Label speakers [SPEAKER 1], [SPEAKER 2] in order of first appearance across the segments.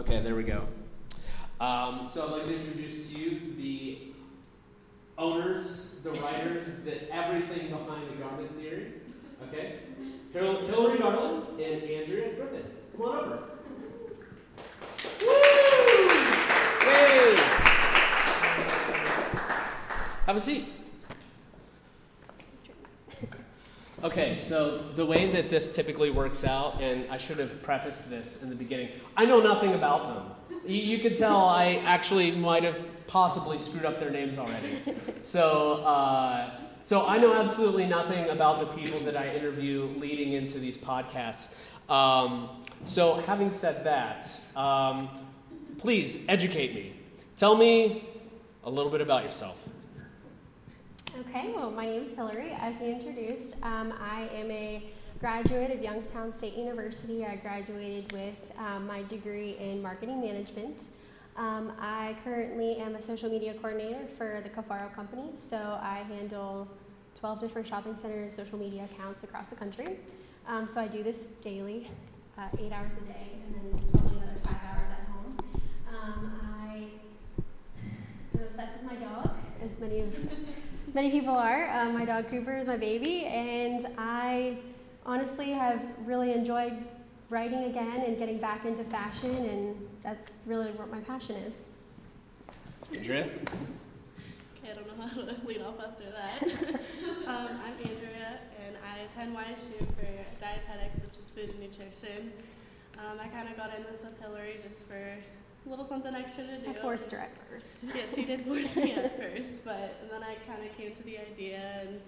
[SPEAKER 1] Okay, there we go. Um, so I'd like to introduce to you the owners, the writers, the everything behind the garment theory. Okay? Hil- Hillary Garland and Andrea Griffin. Come on over. Woo! Hey! Have a seat. Okay, so the way that this typically works out, and I should have prefaced this in the beginning, I know nothing about them. You, you could tell I actually might have possibly screwed up their names already. So, uh, so I know absolutely nothing about the people that I interview leading into these podcasts. Um, so, having said that, um, please educate me. Tell me a little bit about yourself.
[SPEAKER 2] Okay, well, my name is Hillary. As you introduced, um, I am a graduate of Youngstown State University. I graduated with um, my degree in marketing management. Um, I currently am a social media coordinator for the Cafaro company, so I handle 12 different shopping centers' social media accounts across the country. Um, so I do this daily, uh, eight hours a day, and then probably another five hours at home. Um, I am obsessed with my dog, as many of many people are. Uh, my dog Cooper is my baby, and I honestly have really enjoyed writing again and getting back into fashion, and that's really what my passion is.
[SPEAKER 1] Andrea?
[SPEAKER 3] Okay, I don't know how to lead off after that. um, I'm Andrea, and I attend YSU for dietetics, which is food and nutrition. Um, I kind of got in this with Hillary just for a little something extra to do.
[SPEAKER 2] I forced her at first.
[SPEAKER 3] Yes, you did force me at first, but and then I kind of came to the idea, and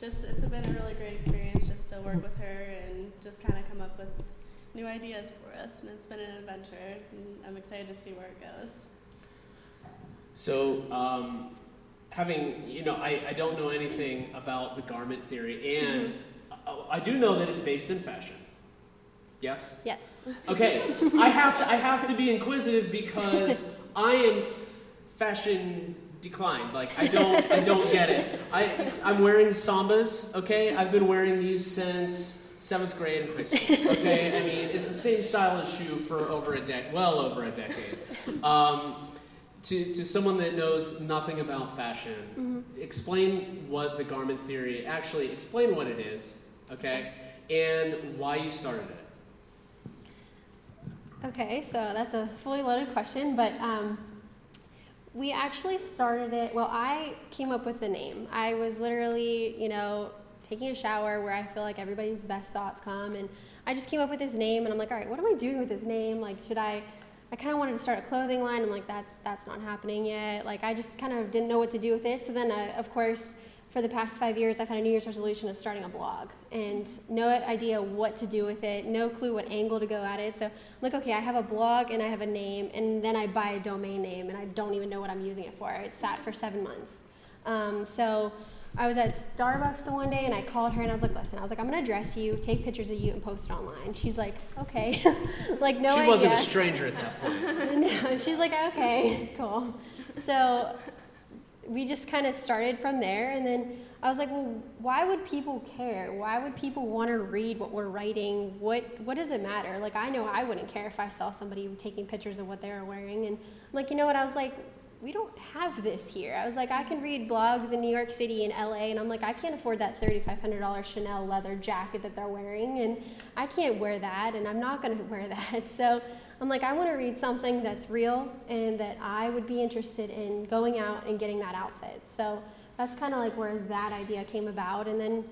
[SPEAKER 3] just it's been a really great experience just to work with her and just kind of come up with new ideas for us, and it's been an adventure, and I'm excited to see where it goes.
[SPEAKER 1] So, um, having, you know, I, I don't know anything about the garment theory, and I, I do know that it's based in fashion. Yes?
[SPEAKER 2] Yes.
[SPEAKER 1] Okay, I have to I have to be inquisitive because I am fashion declined. Like I don't I don't get it. I I'm wearing sambas. Okay, I've been wearing these since seventh grade in high school. Okay, I mean it's the same style of shoe for over a decade, well over a decade. Um, to, to someone that knows nothing about fashion,
[SPEAKER 2] Mm-hmm.
[SPEAKER 1] explain what the garment theory actually explain what it is, okay, and why you started it.
[SPEAKER 2] Okay, so that's a fully loaded question, but um, we actually started it. Well, I came up with the name. I was literally, you know, taking a shower where I feel like everybody's best thoughts come, and I just came up with this name, and I'm like, all right, what am I doing with this name? Like, should I? I kind of wanted to start a clothing line. I'm like, that's that's not happening yet. Like, I just kind of didn't know what to do with it. So then, uh, of course, for the past five years, I've had a New Year's resolution of starting a blog, and no idea what to do with it, no clue what angle to go at it. So I'm okay, I have a blog and I have a name, and then I buy a domain name, and I don't even know what I'm using it for. It sat for seven months. Um, so I was at Starbucks the one day, and I called her, and I was like, listen, I was like, I'm gonna dress you, take pictures of you, and post it online. She's like, okay, like no
[SPEAKER 1] she
[SPEAKER 2] idea.
[SPEAKER 1] wasn't a stranger at that point.
[SPEAKER 2] no, she's like, okay, cool. So we just kind of started from there, and then I was like, well, why would people care? Why would people want to read what we're writing? What what does it matter? Like, I know I wouldn't care if I saw somebody taking pictures of what they were wearing, and I'm like, you know what? I was like, we don't have this here. I was like, I can read blogs in New York City and LA, and I'm like, I can't afford that $3,500 Chanel leather jacket that they're wearing, and I can't wear that, and I'm not going to wear that. So I'm like, I want to read something that's real and that I would be interested in going out and getting that outfit. So that's kind of like where that idea came about. And then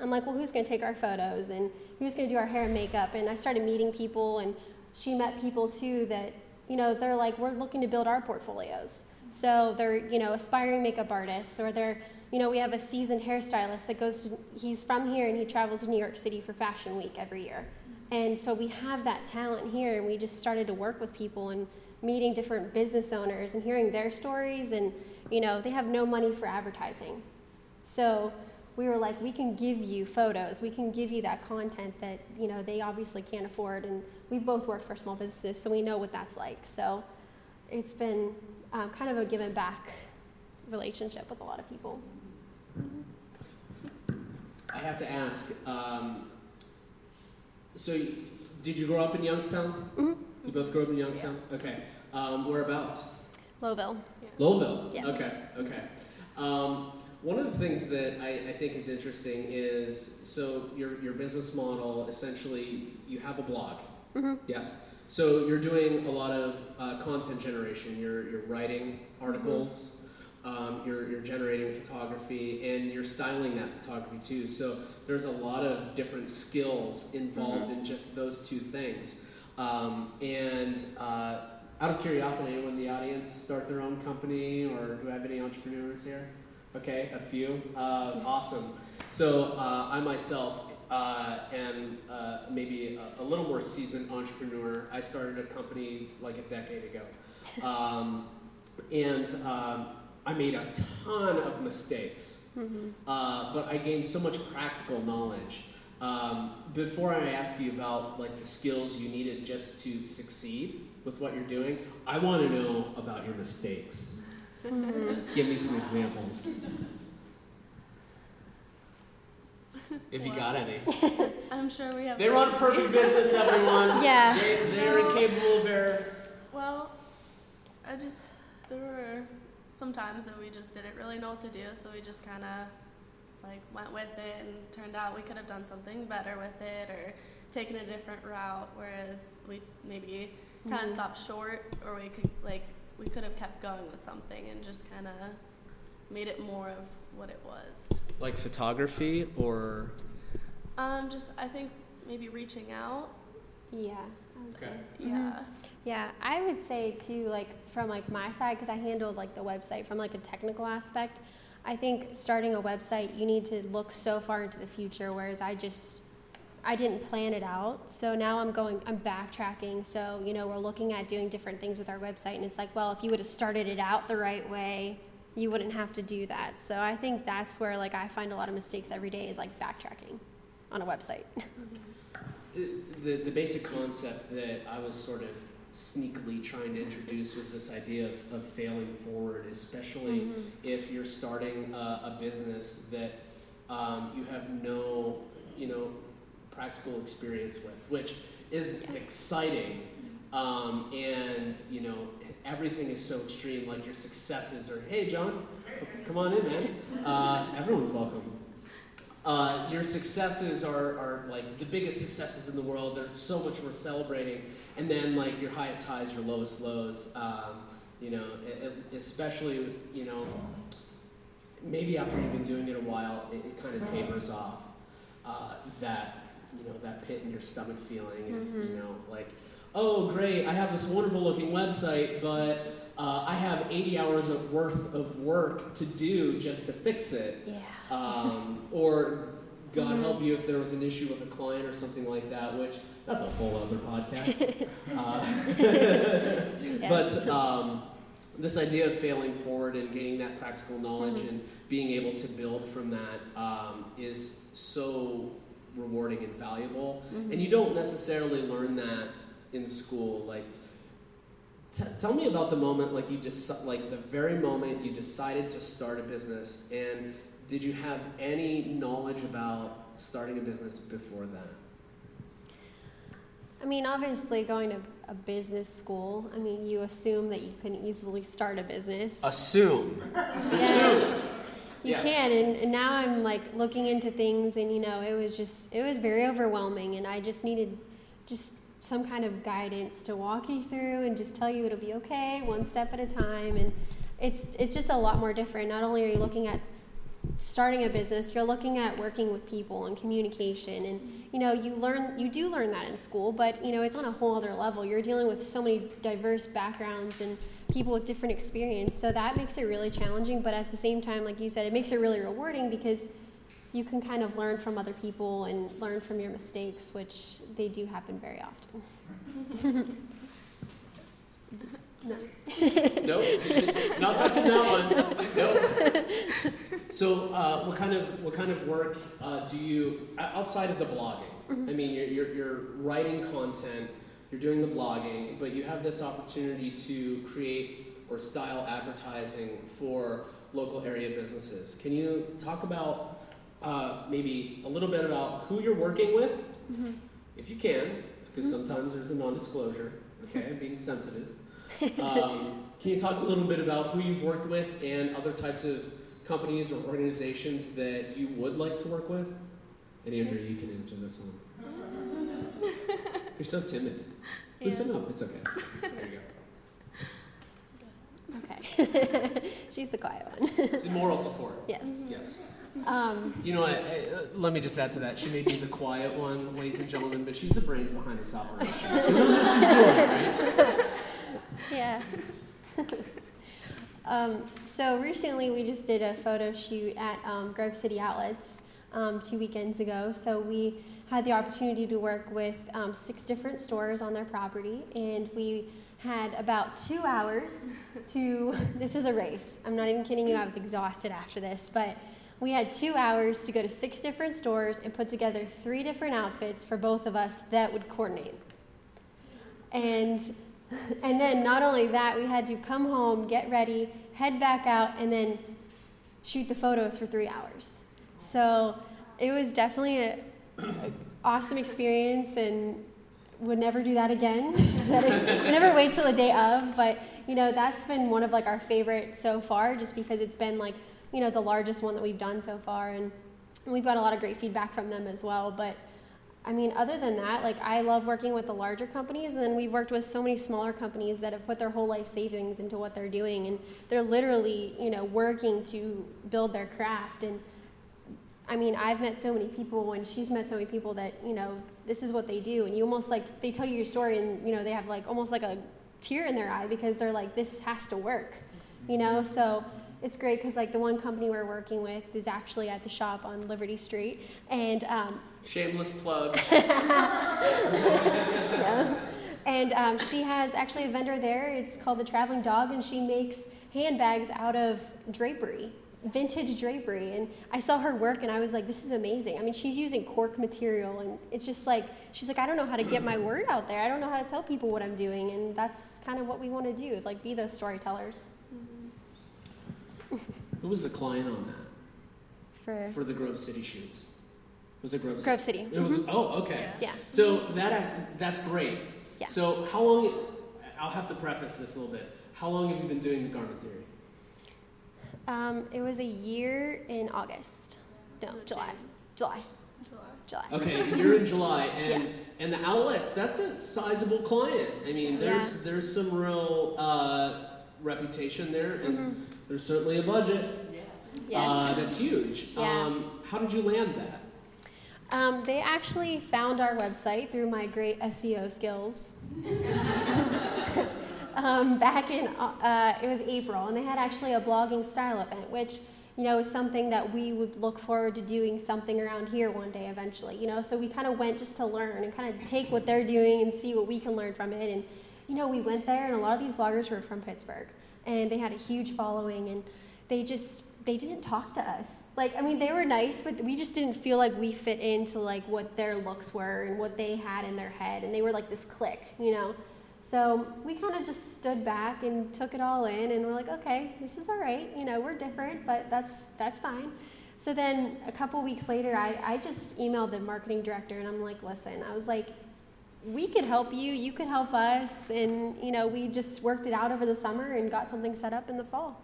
[SPEAKER 2] I'm like, well, who's going to take our photos and who's going to do our hair and makeup? And I started meeting people, and she met people too that, you know, they're like, we're looking to build our portfolios. So they're, you know, aspiring makeup artists, or they're, you know, we have a seasoned hairstylist that goes to, he's from here and he travels to New York City for Fashion Week every year. And so we have that talent here, and we just started to work with people and meeting different business owners and hearing their stories. And, you know, they have no money for advertising. So we were like, we can give you photos, we can give you that content that, you know, they obviously can't afford. And we both worked for small businesses, so we know what that's like. So it's been um, kind of a give and back relationship with a lot of people.
[SPEAKER 1] I have to ask. Um, so, did you grow up in Youngstown?
[SPEAKER 2] Mhm.
[SPEAKER 1] You both grew up in Youngstown? Okay. Um, whereabouts?
[SPEAKER 2] Lowellville.
[SPEAKER 3] Yeah.
[SPEAKER 1] Lowellville.
[SPEAKER 2] Yes.
[SPEAKER 1] Okay. Okay. Um, one of the things that I, I think is interesting is so your your business model essentially you have a blog.
[SPEAKER 2] hmm
[SPEAKER 1] Yes. So you're doing a lot of uh, content generation. You're you're writing articles. Um, you're you're generating photography and you're styling that photography too. So there's a lot of different skills involved in just those two things. Um, and uh, out of curiosity, anyone in the audience start their own company, or do I have any entrepreneurs here? Okay, a few. Uh, awesome. So uh, I myself uh, am uh, maybe a, a little more seasoned entrepreneur. I started a company like a decade ago, um, and um, I made a ton of mistakes.
[SPEAKER 2] hmm
[SPEAKER 1] Uh, but I gained so much practical knowledge. Um, before I ask you about like the skills you needed just to succeed with what you're doing, I want to know about your mistakes.
[SPEAKER 2] hmm
[SPEAKER 1] Give me some examples. If you got any.
[SPEAKER 3] I'm sure we have.
[SPEAKER 1] They run perfect business, everyone.
[SPEAKER 2] Yeah.
[SPEAKER 1] They, they're incapable of error.
[SPEAKER 3] Well, I just there were some times that we just didn't really know what to do, so we just kind of like went with it, and turned out we could have done something better with it or taken a different route. Whereas we maybe kind of
[SPEAKER 2] Mhm.
[SPEAKER 3] stopped short, or we could like we could have kept going with something and just kind of made it more of what it was.
[SPEAKER 1] Like photography or.
[SPEAKER 3] Um, just I think maybe reaching out.
[SPEAKER 2] Yeah. I would
[SPEAKER 1] Okay.
[SPEAKER 2] say.
[SPEAKER 3] Yeah.
[SPEAKER 2] Mhm. Yeah, I would say too, like from like my side, because I handled like the website from like a technical aspect. I think starting a website, you need to look so far into the future, whereas I just I didn't plan it out. So now I'm going, I'm backtracking. So you know, we're looking at doing different things with our website, and it's like, well, if you would have started it out the right way, you wouldn't have to do that. So I think that's where like I find a lot of mistakes every day is like backtracking on a website.
[SPEAKER 1] The, the basic concept that I was sort of sneakily trying to introduce was this idea of, of failing forward, especially
[SPEAKER 2] Mhm.
[SPEAKER 1] if you're starting a, a business that um, you have no, you know, practical experience with, which is
[SPEAKER 2] Yeah.
[SPEAKER 1] exciting. Um, and you know, everything is so extreme. Like your successes are, hey, John, come on in, man. Uh, everyone's welcome. Uh, your successes are, are like the biggest successes in the world. There's so much worth celebrating. And then like your highest highs, your lowest lows. Um, you know, e- e- especially you know, maybe after you've been doing it a while, it, it kind of tapers off. Uh, that you know that pit in your stomach feeling. If,
[SPEAKER 2] Mhm.
[SPEAKER 1] you know, like, oh great, I have this wonderful looking website, but uh, I have 80 hours of worth of work to do just to fix it
[SPEAKER 2] Yeah.
[SPEAKER 1] um, or God
[SPEAKER 2] Mhm.
[SPEAKER 1] help you if there was an issue with a client or something like that, which that's a whole other podcast. uh, But um, this idea of failing forward and gaining that practical knowledge
[SPEAKER 2] Mhm.
[SPEAKER 1] and being able to build from that um, is so rewarding and valuable.
[SPEAKER 2] Mhm.
[SPEAKER 1] And you don't necessarily learn that in school. Like, t- tell me about the moment, like you just, like the very moment you decided to start a business, and did you have any knowledge about starting a business before that?
[SPEAKER 2] I mean, obviously, going to a business school, I mean, you assume that you can easily start a business.
[SPEAKER 1] Assume.
[SPEAKER 2] Yes, you
[SPEAKER 1] Yes.
[SPEAKER 2] can. And, and now I'm like looking into things, and you know, it was just, it was very overwhelming, and I just needed just some kind of guidance to walk you through and just tell you it'll be okay, one step at a time. And it's, it's just a lot more different. Not only are you looking at starting a business, you're looking at working with people and communication and you know, you learn you do learn that in school, but you know, it's on a whole other level. You're dealing with so many diverse backgrounds and people with different experience. So that makes it really challenging, but at the same time, like you said, it makes it really rewarding because you can kind of learn from other people and learn from your mistakes, which they do happen very often. no.
[SPEAKER 1] Nope. Not touching that one. Nope. So, uh, what kind of what kind of work uh, do you outside of the blogging? I mean, you're, you're you're writing content, you're doing the blogging, but you have this opportunity to create or style advertising for local area businesses. Can you talk about uh, maybe a little bit about who you're working with,
[SPEAKER 2] Mhm.
[SPEAKER 1] if you can, because sometimes there's a non-disclosure. Okay, being sensitive. Um, can you talk a little bit about who you've worked with and other types of companies or organizations that you would like to work with? And Andrew, you can answer this one. You're so timid. Listen up. It's okay. There you go.
[SPEAKER 2] Okay. She's the quiet one.
[SPEAKER 1] moral support.
[SPEAKER 2] Yes.
[SPEAKER 1] Yes.
[SPEAKER 2] Um,
[SPEAKER 1] You know what? uh, Let me just add to that. She may be the quiet one, ladies and gentlemen, but she's the brains behind this operation. She knows what she's doing, right?
[SPEAKER 2] yeah. um, so recently we just did a photo shoot at um, Grove City Outlets um, two weekends ago. So we had the opportunity to work with um, six different stores on their property, and we had about two hours to. This was a race. I'm not even kidding you. I was exhausted after this, but. We had two hours to go to six different stores and put together three different outfits for both of us that would coordinate. And and then not only that, we had to come home, get ready, head back out, and then shoot the photos for three hours. So it was definitely a, a awesome experience, and would never do that again. never wait till the day of, but you know that's been one of like our favorite so far, just because it's been like you know the largest one that we've done so far, and we've got a lot of great feedback from them as well. But I mean, other than that, like I love working with the larger companies, and then we've worked with so many smaller companies that have put their whole life savings into what they're doing, and they're literally, you know, working to build their craft. And I mean, I've met so many people, and she's met so many people that you know this is what they do, and you almost like they tell you your story, and you know they have like almost like a tear in their eye because they're like, this has to work, you know. So it's great because like the one company we're working with is actually at the shop on Liberty Street, and um,
[SPEAKER 1] Shameless plug.
[SPEAKER 2] yeah. And um, she has actually a vendor there. It's called the Traveling Dog, and she makes handbags out of drapery, vintage drapery. And I saw her work, and I was like, this is amazing. I mean, she's using cork material, and it's just like, she's like, I don't know how to get my word out there. I don't know how to tell people what I'm doing. And that's kind of what we want to do, like, be those storytellers.
[SPEAKER 1] Who was the client on that
[SPEAKER 2] For
[SPEAKER 1] for the Grove City shoots? Was it Grove City?
[SPEAKER 2] Grove City.
[SPEAKER 1] It was. Oh, okay.
[SPEAKER 2] Yeah.
[SPEAKER 1] So that that's great.
[SPEAKER 2] Yeah.
[SPEAKER 1] So how long? I'll have to preface this a little bit. How long have you been doing the garment theory?
[SPEAKER 2] Um, it was a year in August. No, July. July.
[SPEAKER 3] July.
[SPEAKER 2] July.
[SPEAKER 1] Okay, you're in July, and
[SPEAKER 2] Yeah.
[SPEAKER 1] and the outlets. That's a sizable client. I mean, there's
[SPEAKER 2] Yeah.
[SPEAKER 1] there's some real uh, reputation there, and there's certainly a budget. Yeah.
[SPEAKER 2] Yes.
[SPEAKER 1] Uh, that's huge.
[SPEAKER 2] Yeah.
[SPEAKER 1] Um, how did you land that?
[SPEAKER 2] Um, they actually found our website through my great SEO skills. um, back in uh, it was April, and they had actually a blogging style event, which you know is something that we would look forward to doing something around here one day eventually. You know, so we kind of went just to learn and kind of take what they're doing and see what we can learn from it. And you know, we went there, and a lot of these bloggers were from Pittsburgh, and they had a huge following, and they just they didn't talk to us. Like, I mean, they were nice, but we just didn't feel like we fit into like what their looks were and what they had in their head, and they were like this clique, you know. So we kind of just stood back and took it all in, and we're like, okay, this is all right. You know, we're different, but that's that's fine. So then a couple weeks later, I, I just emailed the marketing director, and I'm like, listen, I was like, we could help you, you could help us, and you know, we just worked it out over the summer and got something set up in the fall.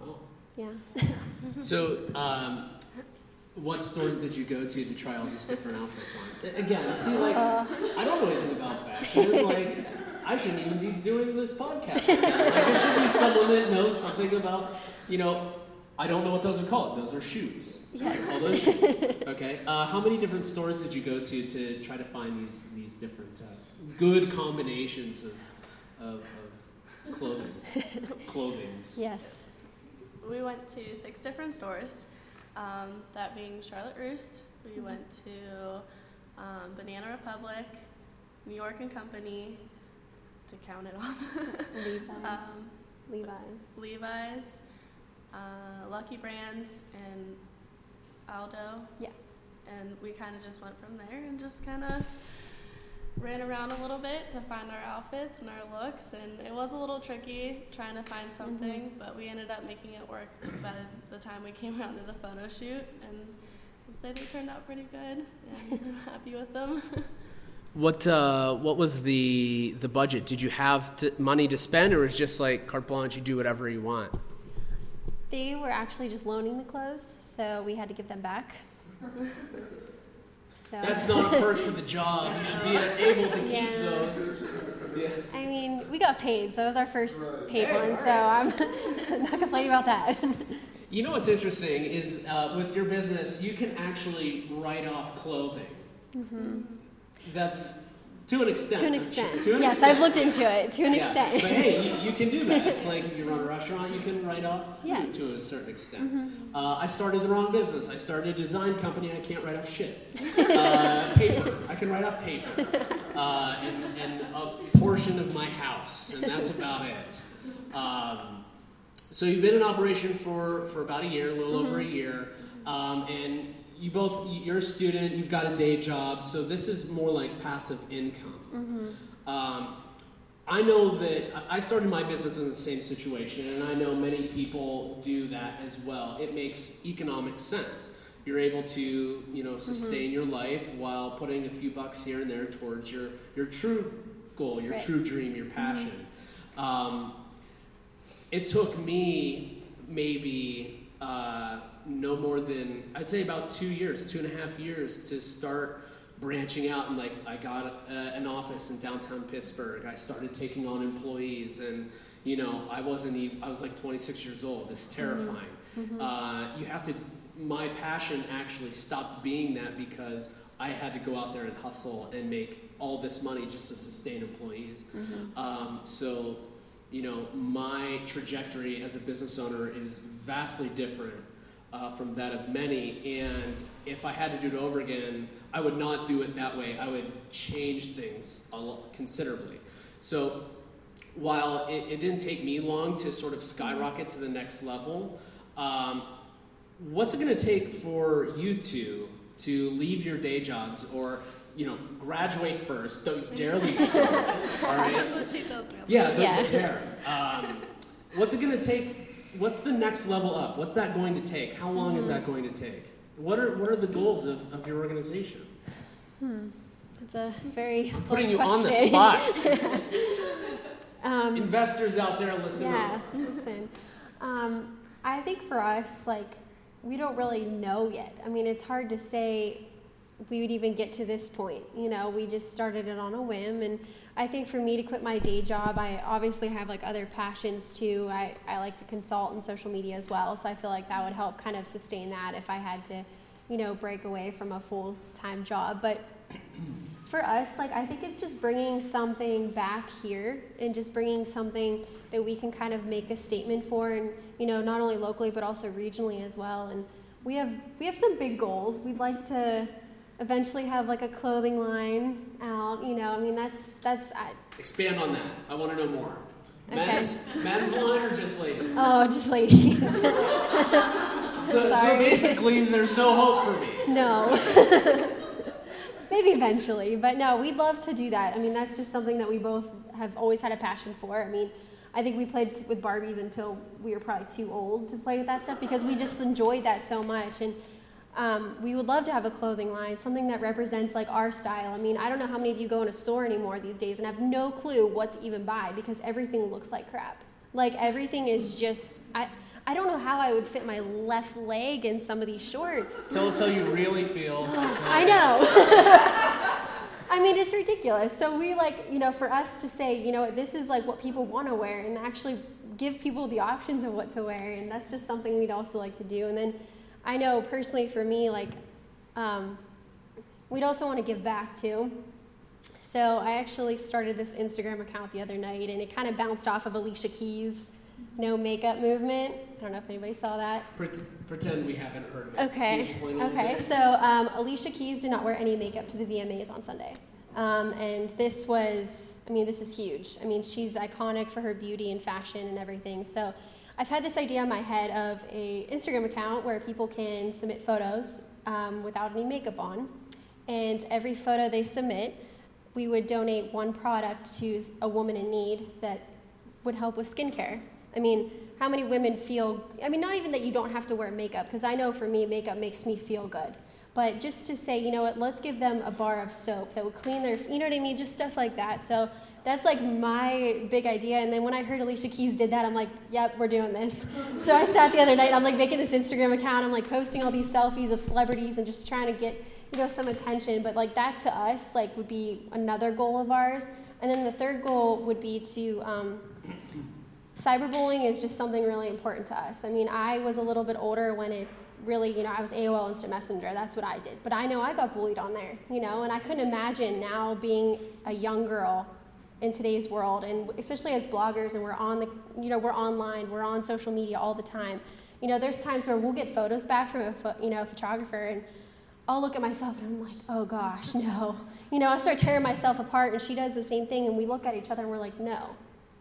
[SPEAKER 1] Wow.
[SPEAKER 2] Yeah.
[SPEAKER 1] So, um, what stores did you go to to try all these different outfits on? Again, see, like,
[SPEAKER 2] Uh,
[SPEAKER 1] I don't know anything about fashion. Like, I shouldn't even be doing this podcast. Like, I should be someone that knows something about, you know, I don't know what those are called. Those are shoes.
[SPEAKER 2] Yes.
[SPEAKER 1] All those shoes. Okay. Uh, how many different stores did you go to to try to find these these different uh, good combinations of, of, of clothing? Clothings.
[SPEAKER 2] yes.
[SPEAKER 3] We went to six different stores, um, that being Charlotte Russe. We went to um, Banana Republic, New York and Company, to count it off.
[SPEAKER 2] Levi.
[SPEAKER 3] um,
[SPEAKER 2] Levi's.
[SPEAKER 3] Levi's, uh, Lucky Brands, and Aldo.
[SPEAKER 2] Yeah.
[SPEAKER 3] And we kind of just went from there and just kind of ran around a little bit to find our outfits and our looks. And it was a little tricky trying to find something, but we ended up making it work by the time we came around to the photo shoot. And I'd say they turned out pretty good, and I'm happy with them.
[SPEAKER 1] What uh, what was the the budget? Did you have to, money to spend, or was it just like carte blanche? You do whatever you want.
[SPEAKER 2] They were actually just loaning the clothes, so we had to give them back. So
[SPEAKER 1] That's not a perk to the job. You should be able to keep
[SPEAKER 2] Yeah.
[SPEAKER 1] those. Yeah.
[SPEAKER 2] I mean, we got paid, so it was our first paid one. So I'm not complaining about that.
[SPEAKER 1] You know what's interesting is uh, with your business, you can actually write off clothing. That's to an extent.
[SPEAKER 2] to an extent,
[SPEAKER 1] To an
[SPEAKER 2] yes,
[SPEAKER 1] extent.
[SPEAKER 2] I've looked into it. To an
[SPEAKER 1] Yeah,
[SPEAKER 2] extent.
[SPEAKER 1] But hey, you, you can do that. It's like if you run a restaurant, you can write off
[SPEAKER 2] Yes.
[SPEAKER 1] to a certain extent. Uh, I started the wrong business. I started a design company. I can't write off shit. Uh, paper. I can write off paper. Uh, and, and a portion of my house, and that's about it. Um, so you've been in operation for, for about a year, a little over a year, um, and you both you're a student, you've got a day job, so this is more like passive income. Um, I know that I- started my business in the same situation, and I know many people do that as well. It makes economic sense. You're able to, you know, sustain your life while putting a few bucks here and there towards your your true goal, your
[SPEAKER 2] Right.
[SPEAKER 1] true dream, your passion. Um, it took me maybe uh, no more than I'd say about two years, two and a half years to start branching out and like I got uh, an office in downtown Pittsburgh. I started taking on employees and you know I wasn't even I was like 26 years old. It's terrifying. Uh, you have to. My passion actually stopped being that because I had to go out there and hustle and make all this money just to sustain employees. Um, so you know, my trajectory as a business owner is vastly different uh, from that of many. And if I had to do it over again, I would not do it that way. I would change things a lot, considerably. So while it, it didn't take me long to sort of skyrocket to the next level, um, what's it going to take for you two to leave your day jobs or you know graduate first don't dare leave school all right
[SPEAKER 3] That's what she tells me.
[SPEAKER 1] yeah, don't
[SPEAKER 2] Yeah.
[SPEAKER 1] dare. Um, what's it going to take? What's the next level up? What's that going to take? How long is that going to take? What are what are the goals of, of your organization?
[SPEAKER 2] It's a very
[SPEAKER 1] Putting you
[SPEAKER 2] long
[SPEAKER 1] on the spot.
[SPEAKER 2] Um,
[SPEAKER 1] Investors out there, listen.
[SPEAKER 2] yeah, listen. Um, I think for us, like, we don't really know yet. I mean, it's hard to say we would even get to this point. You know, we just started it on a whim. And I think for me to quit my day job, I obviously have like other passions too. I, I like to consult in social media as well. So I feel like that would help kind of sustain that if I had to, you know, break away from a full time job. But for us, like I think it's just bringing something back here and just bringing something that we can kind of make a statement for, and you know, not only locally but also regionally as well. And we have we have some big goals. We'd like to eventually have like a clothing line out. You know, I mean that's that's I,
[SPEAKER 1] Expand on that. I want to know more.
[SPEAKER 2] Okay.
[SPEAKER 1] Men's, men's line or just ladies?
[SPEAKER 2] oh, just ladies.
[SPEAKER 1] So, so basically, there's no hope for me.
[SPEAKER 2] No. Maybe eventually, but no, we'd love to do that. I mean, that's just something that we both have always had a passion for. I mean, I think we played with Barbies until we were probably too old to play with that stuff because we just enjoyed that so much. And um, we would love to have a clothing line, something that represents like our style. I mean, I don't know how many of you go in a store anymore these days and have no clue what to even buy because everything looks like crap. Like everything is just I. I don't know how I would fit my left leg in some of these shorts.
[SPEAKER 1] Tell us how you really feel.
[SPEAKER 2] I know. I mean, it's ridiculous. So we like, you know, for us to say, you know, this is like what people want to wear, and actually give people the options of what to wear, and that's just something we'd also like to do. And then, I know personally for me, like, um, we'd also want to give back too. So I actually started this Instagram account the other night, and it kind of bounced off of Alicia Keys' no makeup movement. I don't know if anybody saw that.
[SPEAKER 1] Pret- Pretend we haven't heard of it.
[SPEAKER 2] Okay.
[SPEAKER 1] explain a little
[SPEAKER 2] Okay. So um, Alicia Keys did not wear any makeup to the VMAs on Sunday, um, and this was, I mean, this is huge. I mean, she's iconic for her beauty and fashion and everything. So I've had this idea in my head of a Instagram account where people can submit photos um, without any makeup on, and every photo they submit, we would donate one product to a woman in need that would help with skincare. I mean, how many women feel, I mean, not even that you don't have to wear makeup, because I know for me, makeup makes me feel good. But just to say, you know what, let's give them a bar of soap that will clean their, you know what I mean, just stuff like that. So that's like my big idea. And then when I heard Alicia Keys did that, I'm like, yep, we're doing this. So I sat the other night, I'm like making this Instagram account, I'm like posting all these selfies of celebrities and just trying to get, you know, some attention. But like that to us, like would be another goal of ours. And then the third goal would be to, um, cyberbullying is just something really important to us. I mean, I was a little bit older when it really, you know, I was AOL Instant Messenger. That's what I did. But I know I got bullied on there, you know, and I couldn't imagine now being a young girl in today's world, and especially as bloggers, and we're on the, you know, we're online, we're on social media all the time. You know, there's times where we'll get photos back from a, you know, a photographer, and I'll look at myself and I'm like, oh gosh, no. You know, I start tearing myself apart, and she does the same thing, and we look at each other and we're like, no,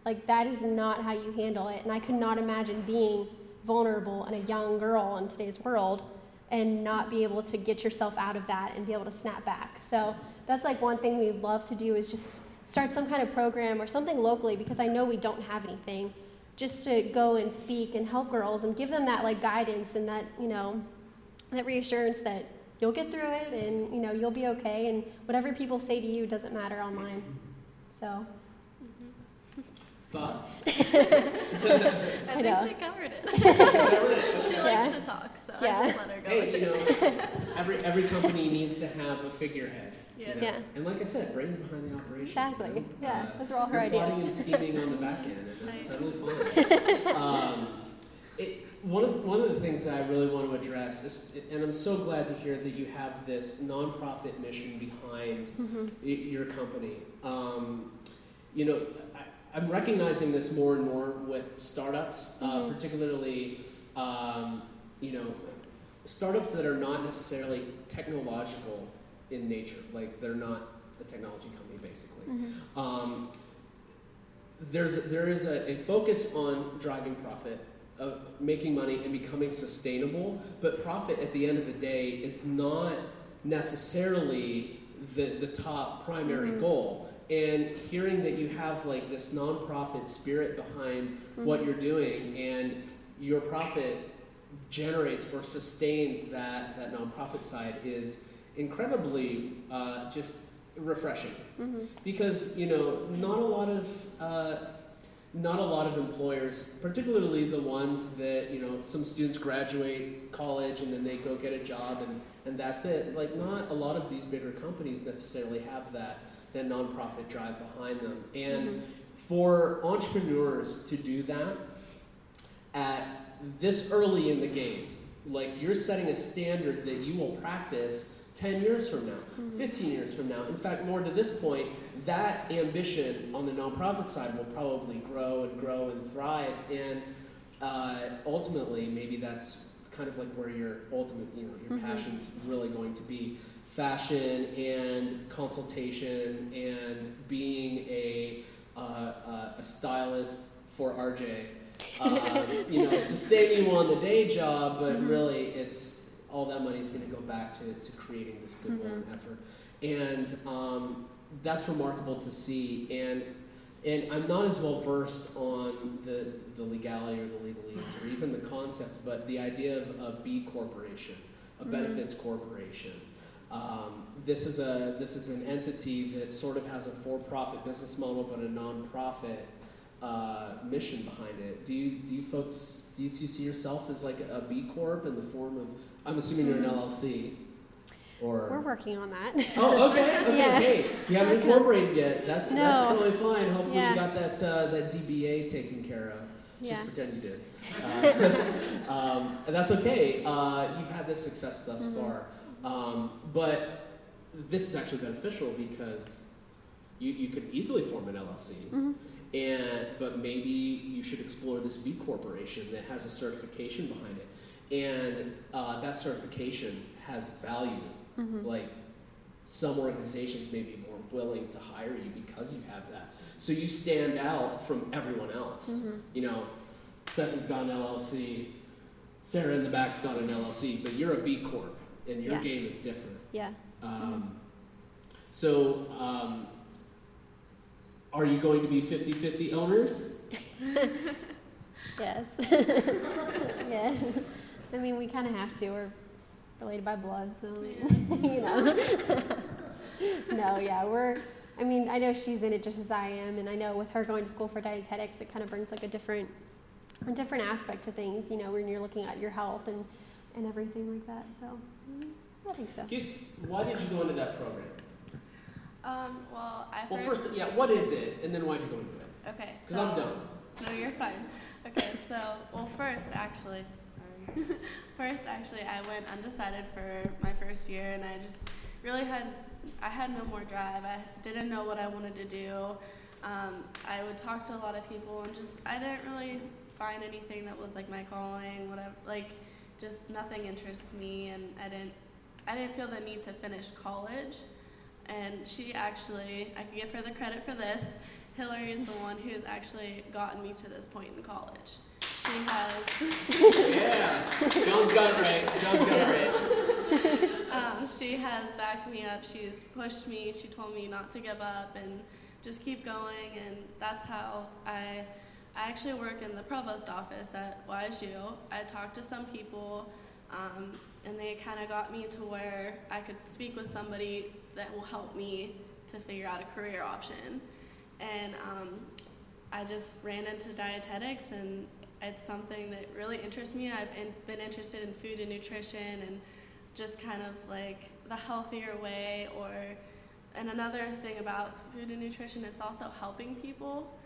[SPEAKER 2] like that is not how you handle it. And I could not imagine being vulnerable and a young girl in today's world and not be able to get yourself out of that and be able to snap back. So that's like one thing we love to do is just start some kind of program or something locally because I know we don't have anything just to go and speak and help girls and give them that like guidance and that, you know, that reassurance that you'll get through it and, you know, you'll be okay and whatever people say to you doesn't matter online. So,
[SPEAKER 1] Thoughts?
[SPEAKER 3] I, think
[SPEAKER 2] know.
[SPEAKER 3] she covered it.
[SPEAKER 1] Hey,
[SPEAKER 3] she
[SPEAKER 2] Yeah.
[SPEAKER 3] likes to talk, so
[SPEAKER 2] Yeah.
[SPEAKER 3] I just let her go with
[SPEAKER 1] you
[SPEAKER 3] it.
[SPEAKER 1] know, every every company needs to have a figurehead. You
[SPEAKER 3] Yes.
[SPEAKER 1] know?
[SPEAKER 2] Yeah.
[SPEAKER 1] And like I said, brains behind the operation.
[SPEAKER 2] Exactly.
[SPEAKER 1] you know?
[SPEAKER 2] Yeah,
[SPEAKER 1] Uh,
[SPEAKER 2] those are all her
[SPEAKER 1] you're plotting
[SPEAKER 2] ideas.
[SPEAKER 1] and scheming on the back end, and that's totally fine. um, it, one of one of the things that I really want to address is, and I'm so glad to hear that you have this nonprofit mission behind
[SPEAKER 2] Mhm.
[SPEAKER 1] y- your company. Um, you know, I, I'm recognizing this more and more with startups, uh,
[SPEAKER 2] Mhm.
[SPEAKER 1] particularly, um, you know, startups that are not necessarily technological in nature. Like they're not a technology company, basically.
[SPEAKER 2] Mhm.
[SPEAKER 1] Um, there's there is a, a focus on driving profit, of making money and becoming sustainable. But profit at the end of the day is not necessarily the the top primary
[SPEAKER 2] Mhm.
[SPEAKER 1] goal. And hearing that you have like this nonprofit spirit behind what
[SPEAKER 2] Mhm.
[SPEAKER 1] you're doing and your profit generates or sustains that that nonprofit side is incredibly uh, just refreshing
[SPEAKER 2] Mhm.
[SPEAKER 1] because you know not a lot of uh, not a lot of employers particularly the ones that you know some students graduate college and then they go get a job and and that's it like not a lot of these bigger companies necessarily have that that nonprofit drive behind them and
[SPEAKER 2] Mhm.
[SPEAKER 1] for entrepreneurs to do that at this early in the game like you're setting a standard that you will practice 10 years from now
[SPEAKER 2] Mhm.
[SPEAKER 1] 15 years from now. In fact, more to this point, that ambition on the nonprofit side will probably grow and grow and thrive. And uh, ultimately, maybe that's kind of like where your ultimate, you know, your
[SPEAKER 2] Mhm.
[SPEAKER 1] passion's really going to be fashion and consultation and being a, uh, uh, a stylist for RJ. Um, you know, sustain you on the day job, but
[SPEAKER 2] Mhm.
[SPEAKER 1] really it's all that money is going to go back to, to creating this goodwill and effort. And um, that's remarkable to see. And and I'm not as well versed on the, the legality or the legalese or even the concept, but the idea of a B corporation, a
[SPEAKER 2] Mhm.
[SPEAKER 1] benefits corporation. Um, this is a this is an entity that sort of has a for-profit business model, but a non-profit uh, mission behind it. Do you do you folks do you two see yourself as like a B Corp in the form of? I'm assuming you're an LLC, or
[SPEAKER 2] We're working on that.
[SPEAKER 1] Oh, okay, okay,
[SPEAKER 2] Yeah.
[SPEAKER 1] hey, you haven't incorporated yet. That's that's totally fine. Hopefully,
[SPEAKER 2] Yeah.
[SPEAKER 1] you got that uh, that DBA taken care of.
[SPEAKER 2] Yeah.
[SPEAKER 1] Just pretend you did. Uh, um, and that's okay. Uh, you've had this success thus
[SPEAKER 2] Mhm.
[SPEAKER 1] far, um, but this is actually beneficial because you, you could easily form an LLC,
[SPEAKER 2] Mhm.
[SPEAKER 1] And but maybe you should explore this B corporation that has a certification behind it, and uh, that certification has value
[SPEAKER 2] Mhm.
[SPEAKER 1] like some organizations may be more willing to hire you because you have that. So you stand out from everyone else.
[SPEAKER 2] Mhm.
[SPEAKER 1] You know, Stephanie's got an LLC, Sarah in the back's got an LLC, but you're a B Corp and your
[SPEAKER 2] Yeah.
[SPEAKER 1] game is different.
[SPEAKER 2] Yeah.
[SPEAKER 1] Um, So, um, are you going to be 50 50 owners?
[SPEAKER 2] Yes. yeah. I mean, we kind of have to. We're related by blood, so
[SPEAKER 3] Yeah.
[SPEAKER 2] you know. no, yeah, we're. I mean, I know she's in it just as I am, and I know with her going to school for dietetics, it kind of brings like a different, a different aspect to things. You know, when you're looking at your health and and everything like that. So, mm, I think so.
[SPEAKER 1] Why did you go into that program?
[SPEAKER 3] Um, well, I
[SPEAKER 1] Well,
[SPEAKER 3] first.
[SPEAKER 1] first, yeah, what is it, and then why'd you go into it?
[SPEAKER 3] Okay,
[SPEAKER 1] Because
[SPEAKER 3] so.
[SPEAKER 1] I'm done.
[SPEAKER 3] No, you're fine. Okay, so well, first actually, sorry. first actually, I went undecided for my first year, and I just really had, I had no more drive. I didn't know what I wanted to do. Um, I would talk to a lot of people, and just I didn't really find anything that was like my calling, whatever. Like, just nothing interests me, and I didn't, I didn't feel the need to finish college. And she actually, I can give her the credit for this. Hillary is the one who has actually gotten me to this point in college. She has,
[SPEAKER 1] Yeah, John's got it right. John's got it right.
[SPEAKER 3] um, she has backed me up. She's pushed me. She told me not to give up and just keep going. And that's how I, I actually work in the provost office at YSU. I talked to some people, um, and they kind of got me to where I could speak with somebody that will help me to figure out a career option. And um, I just ran into dietetics, and it's something that really interests me. I've in, been interested in food and nutrition, and just kind of like the healthier way. Or, and another thing about food and nutrition, it's also helping people.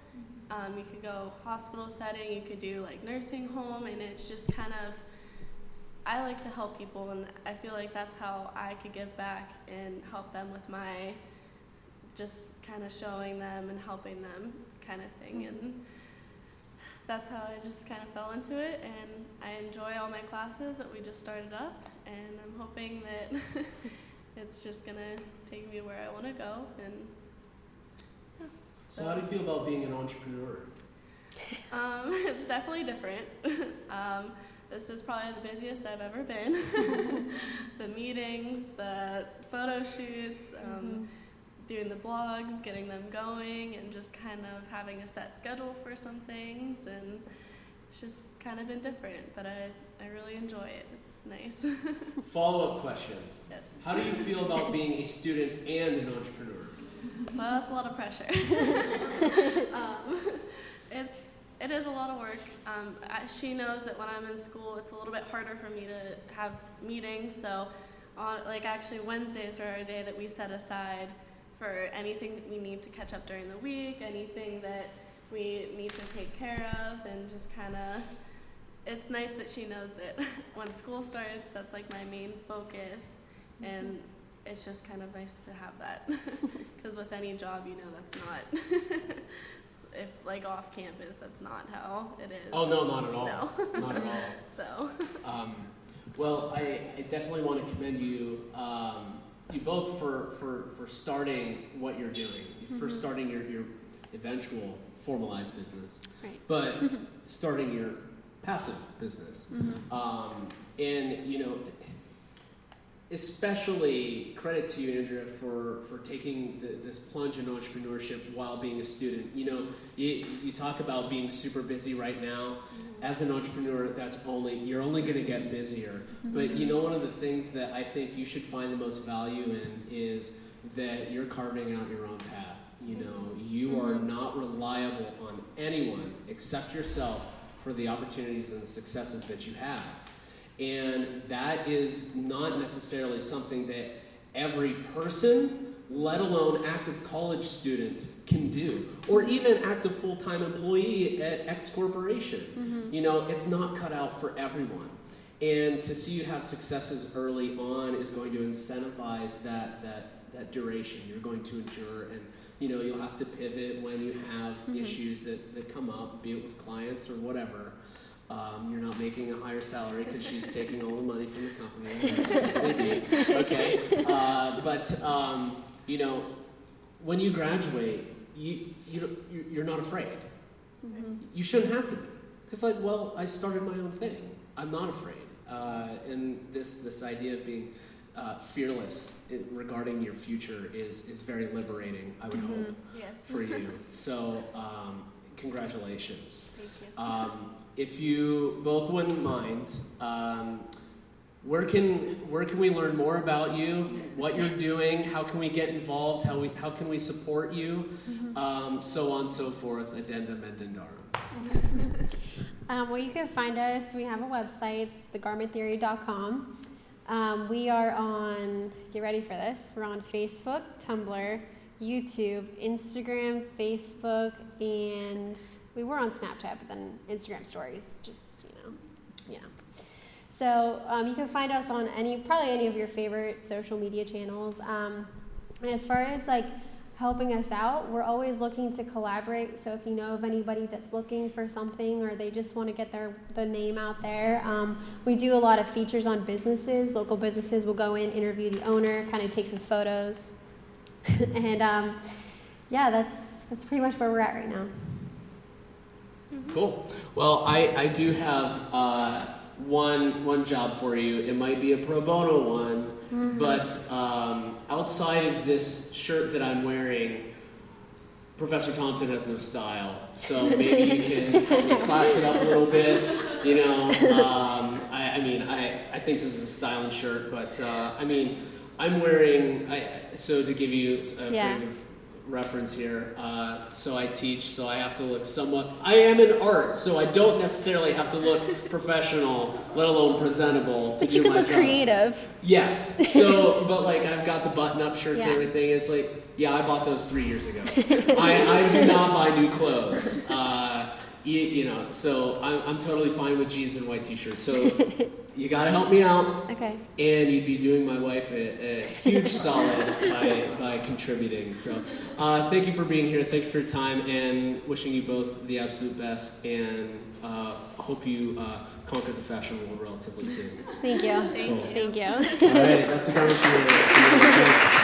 [SPEAKER 3] Um, you could go hospital setting, you could do like nursing home, and it's just kind of. I like to help people, and I feel like that's how I could give back and help them with my just kind of showing them and helping them kind of thing. And that's how I just kind of fell into it. And I enjoy all my classes that we just started up. And I'm hoping that it's just going to take me to where I want to go. And yeah.
[SPEAKER 1] So, how do you feel about being an entrepreneur?
[SPEAKER 3] Um, it's definitely different. um, this is probably the busiest I've ever been. the meetings, the photo shoots, um, doing the blogs, getting them going, and just kind of having a set schedule for some things. And it's just kind of been different, but I, I really enjoy it. It's nice.
[SPEAKER 1] Follow up question
[SPEAKER 3] yes.
[SPEAKER 1] How do you feel about being a student and an entrepreneur?
[SPEAKER 3] Well, that's a lot of pressure. um, it's it is a lot of work. Um, I, she knows that when I'm in school, it's a little bit harder for me to have meetings. So, on like actually Wednesdays are our day that we set aside for anything that we need to catch up during the week, anything that we need to take care of, and just kind of. It's nice that she knows that when school starts, that's like my main focus, and it's just kind of nice to have that. Because with any job, you know that's not. Like off campus, that's not how it is.
[SPEAKER 1] Oh, no, not at all.
[SPEAKER 3] No.
[SPEAKER 1] Not at all.
[SPEAKER 3] So.
[SPEAKER 1] Um, well, I, I definitely want to commend you, um, you both for, for, for starting what you're doing, for
[SPEAKER 2] Mhm.
[SPEAKER 1] starting your, your eventual formalized business,
[SPEAKER 2] Right.
[SPEAKER 1] but starting your passive business.
[SPEAKER 2] Mm-hmm.
[SPEAKER 1] Um, and you know, especially credit to you, Andrea, for for taking the, this plunge in entrepreneurship while being a student. You know, you, you talk about being super busy right now. As an entrepreneur, that's only you're only going to get busier. But you know, one of the things that I think you should find the most value in is that you're carving out your own path. You know, you are
[SPEAKER 2] Mhm.
[SPEAKER 1] not reliable on anyone except yourself for the opportunities and the successes that you have. And that is not necessarily something that every person, let alone active college student, can do, or even active full time employee at X corporation.
[SPEAKER 2] Mm-hmm.
[SPEAKER 1] You know, it's not cut out for everyone. And to see you have successes early on is going to incentivize that, that, that duration. You're going to endure, and you know, you'll have to pivot when you have
[SPEAKER 2] Mhm.
[SPEAKER 1] issues that, that come up, be it with clients or whatever. Um, you're not making a higher salary because she's taking all the money from the company. whatever the case may be. Okay, uh, but um, you know, when you graduate, you, you you're not afraid.
[SPEAKER 2] Mm-hmm.
[SPEAKER 1] You shouldn't have to be. It's like, well, I started my own thing. I'm not afraid. Uh, and this this idea of being uh, fearless in, regarding your future is is very liberating. I would
[SPEAKER 2] Mhm.
[SPEAKER 1] hope
[SPEAKER 3] Yes.
[SPEAKER 1] for you. So, um, congratulations.
[SPEAKER 3] Thank you.
[SPEAKER 1] Um, if you both wouldn't mind, um, where can where can we learn more about you, what you're doing, how can we get involved, how we how can we support you,
[SPEAKER 2] Mm-hmm.
[SPEAKER 1] um, so on and so forth. Addendum endendarum.
[SPEAKER 2] Um, well, you can find us. We have a website, thegarmenttheory.com. Um, we are on, get ready for this, we're on Facebook, Tumblr, YouTube, Instagram, Facebook, and we were on Snapchat, but then Instagram stories, just, you know, yeah. So um, you can find us on any, probably any of your favorite social media channels. Um, and as far as like helping us out, we're always looking to collaborate. So if you know of anybody that's looking for something or they just want to get their the name out there, um, we do a lot of features on businesses. Local businesses will go in, interview the owner, kind of take some photos, and um, yeah, that's that's pretty much where we're at right now.
[SPEAKER 1] Cool. Well, I, I do have uh, one one job for you. It might be a pro bono one, but um, outside of this shirt that I'm wearing, Professor Thompson has no style. So maybe you can help me class it up a little bit. You know, um, I, I mean, I, I think this is a styling shirt, but uh, I mean, I'm wearing. I, so to give you a
[SPEAKER 2] Yeah.
[SPEAKER 1] frame of reference here. Uh, so I teach, so I have to look somewhat. I am in art, so I don't necessarily have to look professional, let alone presentable. To
[SPEAKER 2] But
[SPEAKER 1] do
[SPEAKER 2] you can look
[SPEAKER 1] job.
[SPEAKER 2] creative.
[SPEAKER 1] Yes. So, but like I've got the button-up shirts and everything. It's like, yeah, I bought those three years ago. I, I do not buy new clothes. Uh, you, you know, so I'm, I'm totally fine with jeans and white t-shirts. So you got to help me out,
[SPEAKER 2] Okay.
[SPEAKER 1] and you'd be doing my wife a, a huge solid by, by contributing. So uh, thank you for being here. Thank you for your time, and wishing you both the absolute best. And uh, hope you uh, conquer the fashion world relatively soon.
[SPEAKER 2] Thank you.
[SPEAKER 3] Thank
[SPEAKER 1] Cool.
[SPEAKER 3] you.
[SPEAKER 2] Thank you.
[SPEAKER 1] All right, that's the conversation.